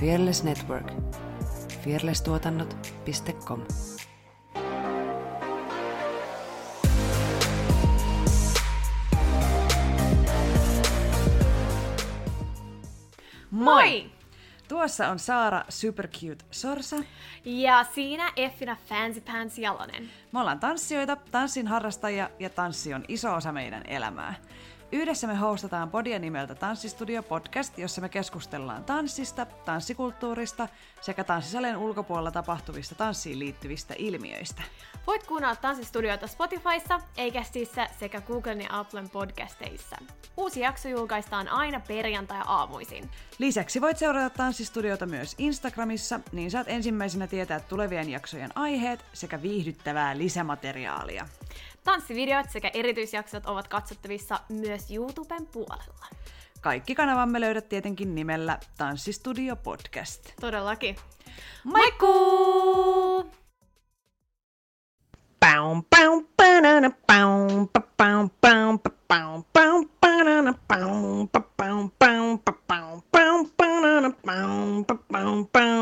Fearless Network. Fearlesstuotannot.com Moi! Tuossa on Saara Supercute Sorsa. Ja siinä Effina Fancy Pants Jalonen. Me ollaan tanssijoita, tanssin harrastajia ja tanssi on iso osa meidän elämää. Yhdessä me hostataan podia nimeltä Tanssistudio Podcast, jossa me keskustellaan tanssista, tanssikulttuurista sekä tanssisalien ulkopuolella tapahtuvista tanssiin liittyvistä ilmiöistä. Voit kuunnella Tanssistudioita Spotifyssa, Eikästissä sekä Googlen ja Applen podcasteissa. Uusi jakso julkaistaan aina perjantai-aamuisin. Lisäksi voit seurata Tanssistudiota myös Instagramissa, niin saat ensimmäisenä tietää tulevien jaksojen aiheet sekä viihdyttävää lisämateriaalia. Tanssivideot sekä erityisjaksot ovat katsottavissa myös YouTuben puolella. Kaikki kanavamme löydät tietenkin nimellä Tanssistudio Podcast. Todellakin. Moikkuu! Paum, paum, banana, paum, pa, paum, paum, pa, paum, paum, banana, paum, pa, paum, paum, pa, paum, paum, banana, paum, pa, paum, paum,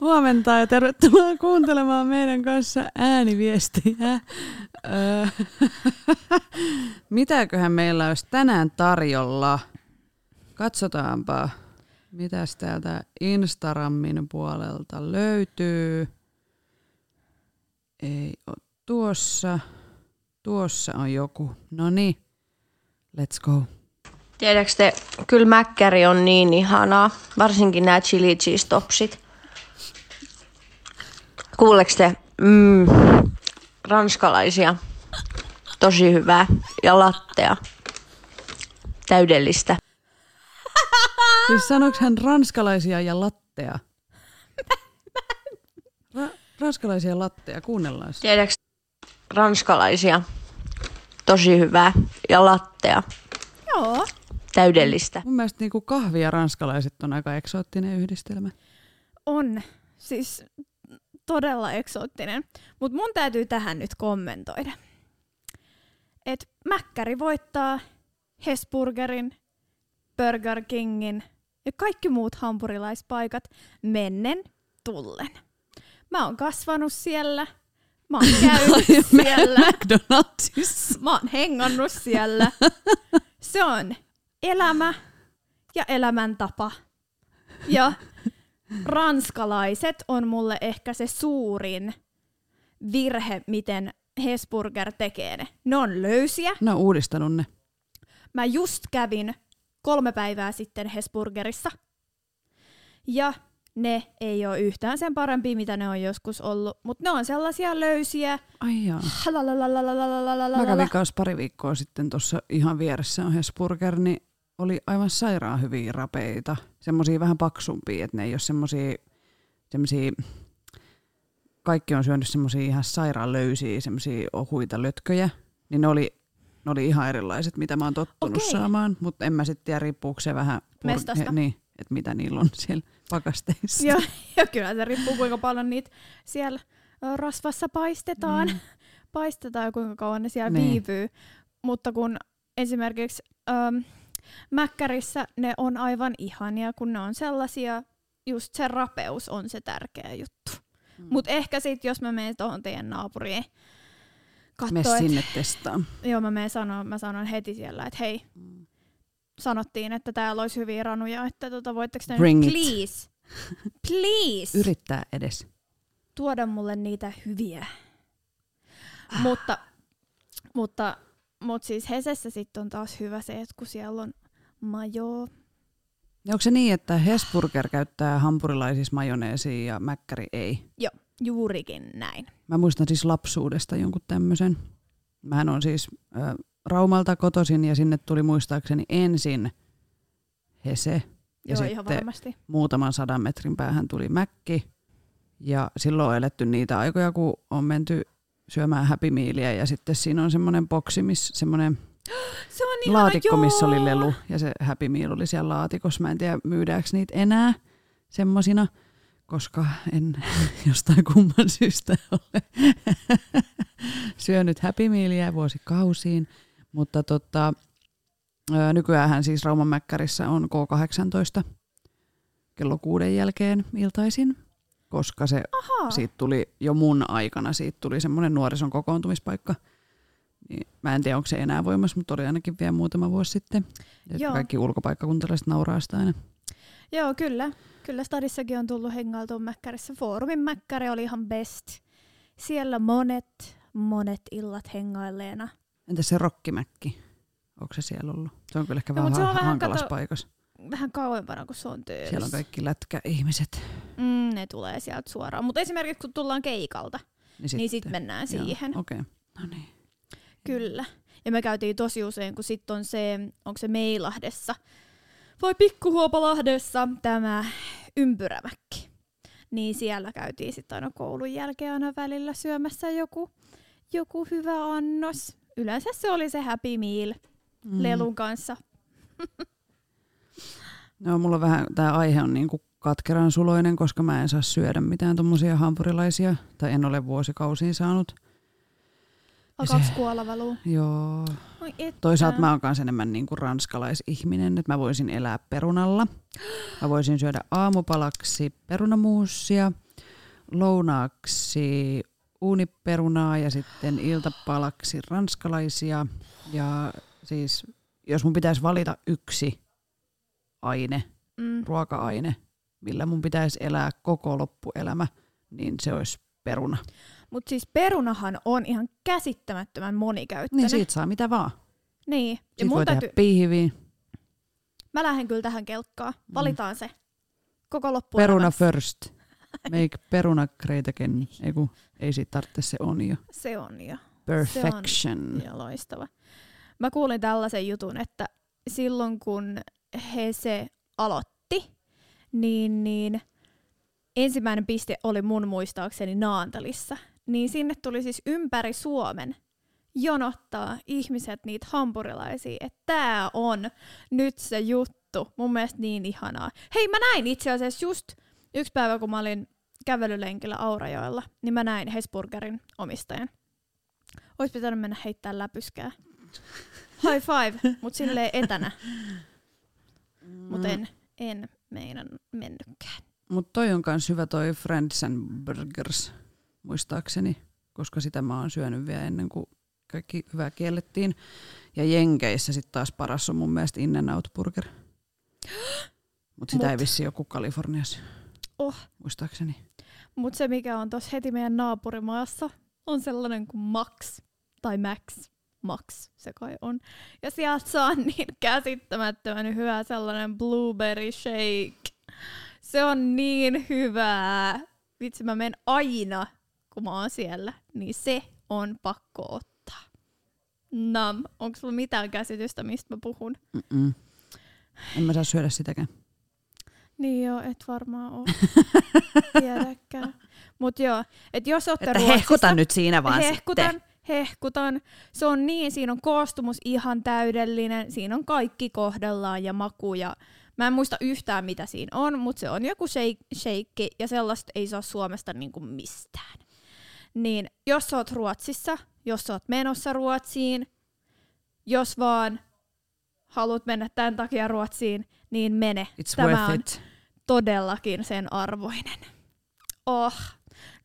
Huomenta ja tervetuloa kuuntelemaan meidän kanssa ääniviestiä. Mitäköhän meillä olisi tänään tarjolla? Katsotaanpa, mitäs täältä Instagramin puolelta löytyy. Ei ole tuossa. Tuossa on joku. No niin, let's go. Tiedätkö te, kyllä mäkkäri on niin ihanaa, varsinkin nämä chili cheese topsit. Kuuleeko te, mm, ranskalaisia, tosi hyvää ja lattea, täydellistä. Siis sanoiko hän ranskalaisia ja lattea? Ra- ranskalaisia latteja, kuunnellaan sitä. Tiedätkö ranskalaisia, tosi hyvää ja lattea, Joo. täydellistä. Mun mielestä niinku kahvi ja ranskalaiset on aika eksoottinen yhdistelmä. On siis todella eksoottinen. Mutta mun täytyy tähän nyt kommentoida. Et Mäkkäri voittaa Hesburgerin, Burger Kingin ja kaikki muut hampurilaispaikat mennen tullen. Mä oon kasvanut siellä, mä oon käynyt siellä, McDonaldsissa. mä oon hengannut siellä. Se on elämä ja elämäntapa. Ja ranskalaiset on mulle ehkä se suurin virhe, miten Hesburger tekee ne. Ne on löysiä. Ne on uudistanut ne. Mä just kävin kolme päivää sitten Hesburgerissa. Ja ne ei ole yhtään sen parempi, mitä ne on joskus ollut. Mutta ne on sellaisia löysiä. Ai joo. Mä kävin kanssa pari viikkoa sitten tuossa ihan vieressä on Hesburger, niin oli aivan sairaan hyviä rapeita. Semmosia vähän paksumpia, että ne ei ole semmosia kaikki on syönyt semmosia ihan sairaan löysiä, semmosia ohuita lötköjä. Niin ne oli, ne oli ihan erilaiset, mitä mä oon tottunut Okei. saamaan. Mutta en mä sitten tiedä, riippuuko se vähän Mestasta. niin, että mitä niillä on siellä pakasteissa. Ja, ja kyllä se riippuu, kuinka paljon niitä siellä rasvassa paistetaan. Mm. Paistetaan ja kuinka kauan ne siellä Niin. niin. viipyy. Mutta kun esimerkiksi äm, Mäkkärissä ne on aivan ihania, kun ne on sellaisia, just se rapeus on se tärkeä juttu. Mm. Mutta ehkä sitten, jos mä menen tuohon teidän naapuriin Me katsoa, sinne testaan. joo mä menen sanoa, mä sanon heti siellä, että hei, sanottiin, että täällä olisi hyviä ranuja, että tota, voitteko te Bring nyt it. please, please, Yrittää edes. tuoda mulle niitä hyviä. Ah. Mutta, mutta, mutta siis Hesessä sitten on taas hyvä se, että kun siellä on majoa. Ja onko se niin, että Hesburger käyttää hampurilaisissa majoneesia ja mäkkäri ei? Joo, juurikin näin. Mä muistan siis lapsuudesta jonkun tämmöisen. Mähän on siis ö, Raumalta kotoisin ja sinne tuli muistaakseni ensin Hese. Ja Joo, ihan sitten varmasti. muutaman sadan metrin päähän tuli Mäkki. Ja silloin on eletty niitä aikoja, kun on menty syömään Happy Mealia ja sitten siinä on semmoinen boksi, missä semmoinen Se on ihana, laatikko, joo. missä oli lelu ja se Happy Meal oli siellä laatikossa. Mä en tiedä, myydäänkö niitä enää semmosina, koska en jostain kumman syystä ole syönyt Happy Mealia vuosikausiin. Mutta tota, nykyään siis Rauman Mäkkärissä on K18 kello kuuden jälkeen iltaisin, koska se siitä tuli jo mun aikana, siitä tuli semmoinen nuorison kokoontumispaikka. Niin, mä en tiedä, onko se enää voimassa, mutta oli ainakin vielä muutama vuosi sitten. Et Joo. kaikki ulkopaikkakuntalaiset nauraa sitä aina. Joo, kyllä. Kyllä Stadissakin on tullut hengailtua Mäkkärissä. Foorumin Mäkkäri oli ihan best. Siellä monet, monet illat hengailleena. Entäs se rokkimäkki? Onko se siellä ollut? Se on kyllä ehkä No, vähän, se on vähän, hankalassa kato- paikassa. Vähän kauempana kuin se on töissä. Siellä on kaikki lätkäihmiset. Mm, ne tulee sieltä suoraan. Mutta esimerkiksi kun tullaan keikalta, Niin niin sitten mennään Joo, siihen. Okei. Okay. No niin. Kyllä. Ja me käytiin tosi usein, kun sitten on se, onko se Meilahdessa vai Pikkuhuopalahdessa tämä ympyrämäkki. Niin siellä käytiin sitten aina koulun jälkeen aina välillä syömässä joku, joku hyvä annos. Yleensä se oli se Happy Meal Mm. lelun kanssa. No, mulla vähän, tämä aihe on niinku katkeran suloinen, koska mä en saa syödä mitään tommosia hampurilaisia, tai en ole vuosikausiin saanut. Alkaako se- kuolla valuu? Joo. Oi että. Toisaalta mä oon kanssa enemmän niinku ranskalaisihminen, että mä voisin elää perunalla. Mä voisin syödä aamupalaksi perunamuussia, lounaaksi uuniperunaa ja sitten iltapalaksi ranskalaisia. Ja siis jos mun pitäisi valita yksi aine, Mm. ruoka-aine, millä mun pitäisi elää koko loppuelämä, niin se olisi peruna. Mutta siis perunahan on ihan käsittämättömän monikäyttöinen. Niin siitä saa mitä vaan. Niin. Ja mun voi täytyy, tehdä piihiviä. mä lähden kyllä tähän kelkkaan. Mm. Valitaan se. Koko loppu. Peruna first. Make peruna great again. Ei, kun, ei siitä tarvitse, se on jo. Se on jo. Perfection. Ja loistava. Mä kuulin tällaisen jutun, että silloin kun he se aloitti, niin, niin ensimmäinen piste oli mun muistaakseni Naantalissa. Niin sinne tuli siis ympäri Suomen jonottaa ihmiset niitä hampurilaisia, että tää on nyt se juttu. Mun mielestä niin ihanaa. Hei, mä näin itse asiassa just yksi päivä, kun mä olin kävelylenkillä Aurajoella, niin mä näin Hesburgerin omistajan. Ois pitänyt mennä heittää läpyskää. High five, mut silleen etänä. Mut en, en meinan mennytkään. Mutta toi on kans hyvä toi Friends and Burgers, muistaakseni, koska sitä mä oon syönyt vielä ennen kuin kaikki hyvää kiellettiin. Ja Jenkeissä sitten taas paras on mun mielestä In n Out Burger. Mutta sitä Mut- ei vissi joku Kaliforniassa, Oh. muistaakseni. Mut se, mikä on tossa heti meidän naapurimaassa, on sellainen kuin Max. Tai Max. Max se kai on. Ja sieltä saa niin käsittämättömän hyvä sellainen blueberry shake. Se on niin hyvää. Vitsi, mä menen aina, kun mä oon siellä. Niin se on pakko ottaa. Nam, onko sulla mitään käsitystä, mistä mä puhun? Mm-mm. En mä saa syödä sitäkään. Niin joo, et varmaan oo. Tiedäkään. Mut joo, et jos ootte Että Ruotsissa, hehkuta nyt siinä vaan hehkutan, sitten. hehkutan. Se on niin, siinä on koostumus ihan täydellinen, siinä on kaikki kohdallaan ja maku ja Mä en muista yhtään mitä siinä on, mutta se on joku shake, shake ja sellaista ei saa Suomesta niinku mistään. Niin jos sä oot Ruotsissa, jos sä oot menossa Ruotsiin, jos vaan haluat mennä tämän takia Ruotsiin, niin mene. It's Tämä worth on it. todellakin sen arvoinen. Oh.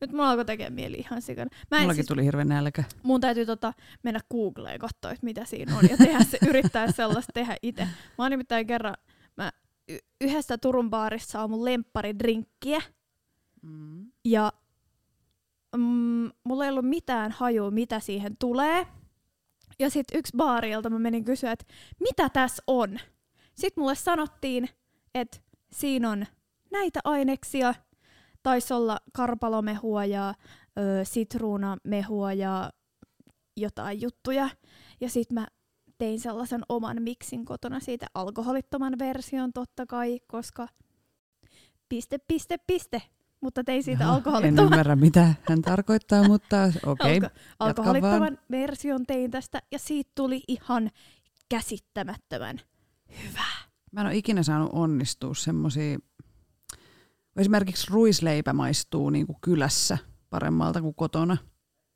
Nyt mulla alkoi tekemään mieli ihan sikana. Mä Mullakin siis, tuli hirveän nälkä. mun täytyy tota, mennä Googleen katsoa, että mitä siinä on ja tehdä se, yrittää sellaista tehdä itse. Mä oon nimittäin kerran, mä y- yhdessä Turun baarissa on mun lempparidrinkkiä Mm. ja mm, mulla ei ollut mitään hajua, mitä siihen tulee. Ja sitten yksi baarilta mä menin kysyä, että mitä tässä on? Sitten mulle sanottiin, että siinä on näitä aineksia. Taisi olla karpalomehua ja ö, sitruunamehua ja jotain juttuja. Ja sitten mä tein sellaisen oman miksin kotona siitä alkoholittoman version totta kai, koska piste, piste, piste. Mutta tein siitä Jaha, En alkoholittoman ymmärrä, mitä hän tarkoittaa, mutta okei. Alko- alkoholittoman version tein tästä ja siitä tuli ihan käsittämättömän hyvä. Mä en ole ikinä saanut onnistua semmosia, esimerkiksi ruisleipä maistuu niin kuin kylässä paremmalta kuin kotona.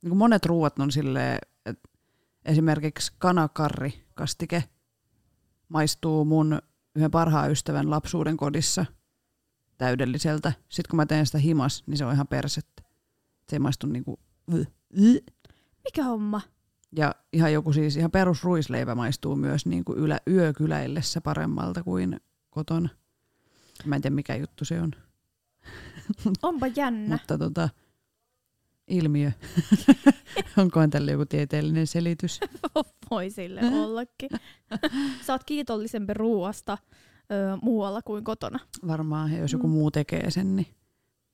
Niin kuin monet ruuat on silleen, että esimerkiksi kanakarri kastike maistuu mun yhden parhaan ystävän lapsuuden kodissa täydelliseltä. Sitten kun mä teen sitä himas, niin se on ihan persettä. Se ei maistu niinku... Mikä homma? Ja ihan joku siis ihan perus ruisleipä maistuu myös niinku ylä, yökyläillessä paremmalta kuin kotona. Mä en tiedä mikä juttu se on. Onpa jännä. Mutta tota, ilmiö. Onkohan tälle joku tieteellinen selitys? Voi sille ollakin. Sä oot kiitollisempi ruuasta ö, muualla kuin kotona. Varmaan, jos joku Mm. muu tekee sen, niin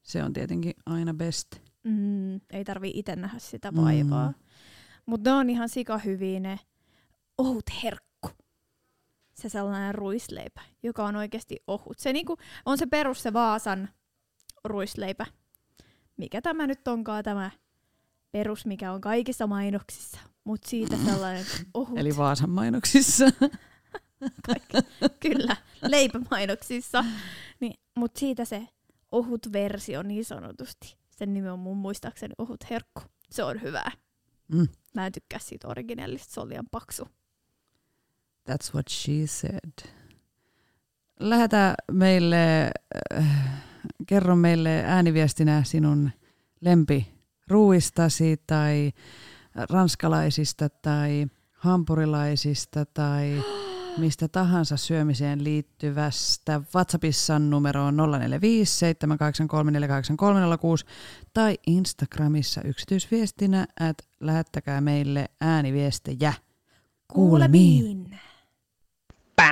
se on tietenkin aina best. Mm, ei tarvii itse nähdä sitä Mm. vaivaa. Mutta ne on ihan sika hyviä ne ohut herkku. Se sellainen ruisleipä, joka on oikeasti ohut. Se niinku, on se perus se Vaasan ruisleipä. Mikä tämä nyt onkaan tämä perus, mikä on kaikissa mainoksissa. Mutta siitä sellainen ohut. Eli Vaasan mainoksissa. Kyllä, leipämainoksissa. Niin, Mutta siitä se ohut versio niin sanotusti. Sen nimi on mun muistaakseni ohut herkku. Se on hyvää. Mm. Mä en tykkää siitä originellista, se on liian paksu. That's what she said. Lähetä meille, äh, kerro meille ääniviestinä sinun lempiruuistasi tai ranskalaisista tai hampurilaisista tai mistä tahansa syömiseen liittyvästä. WhatsAppissa numeroon 045 783 48306 tai Instagramissa yksityisviestinä, että lähettäkää meille ääniviestejä. Kuulemiin. Ba,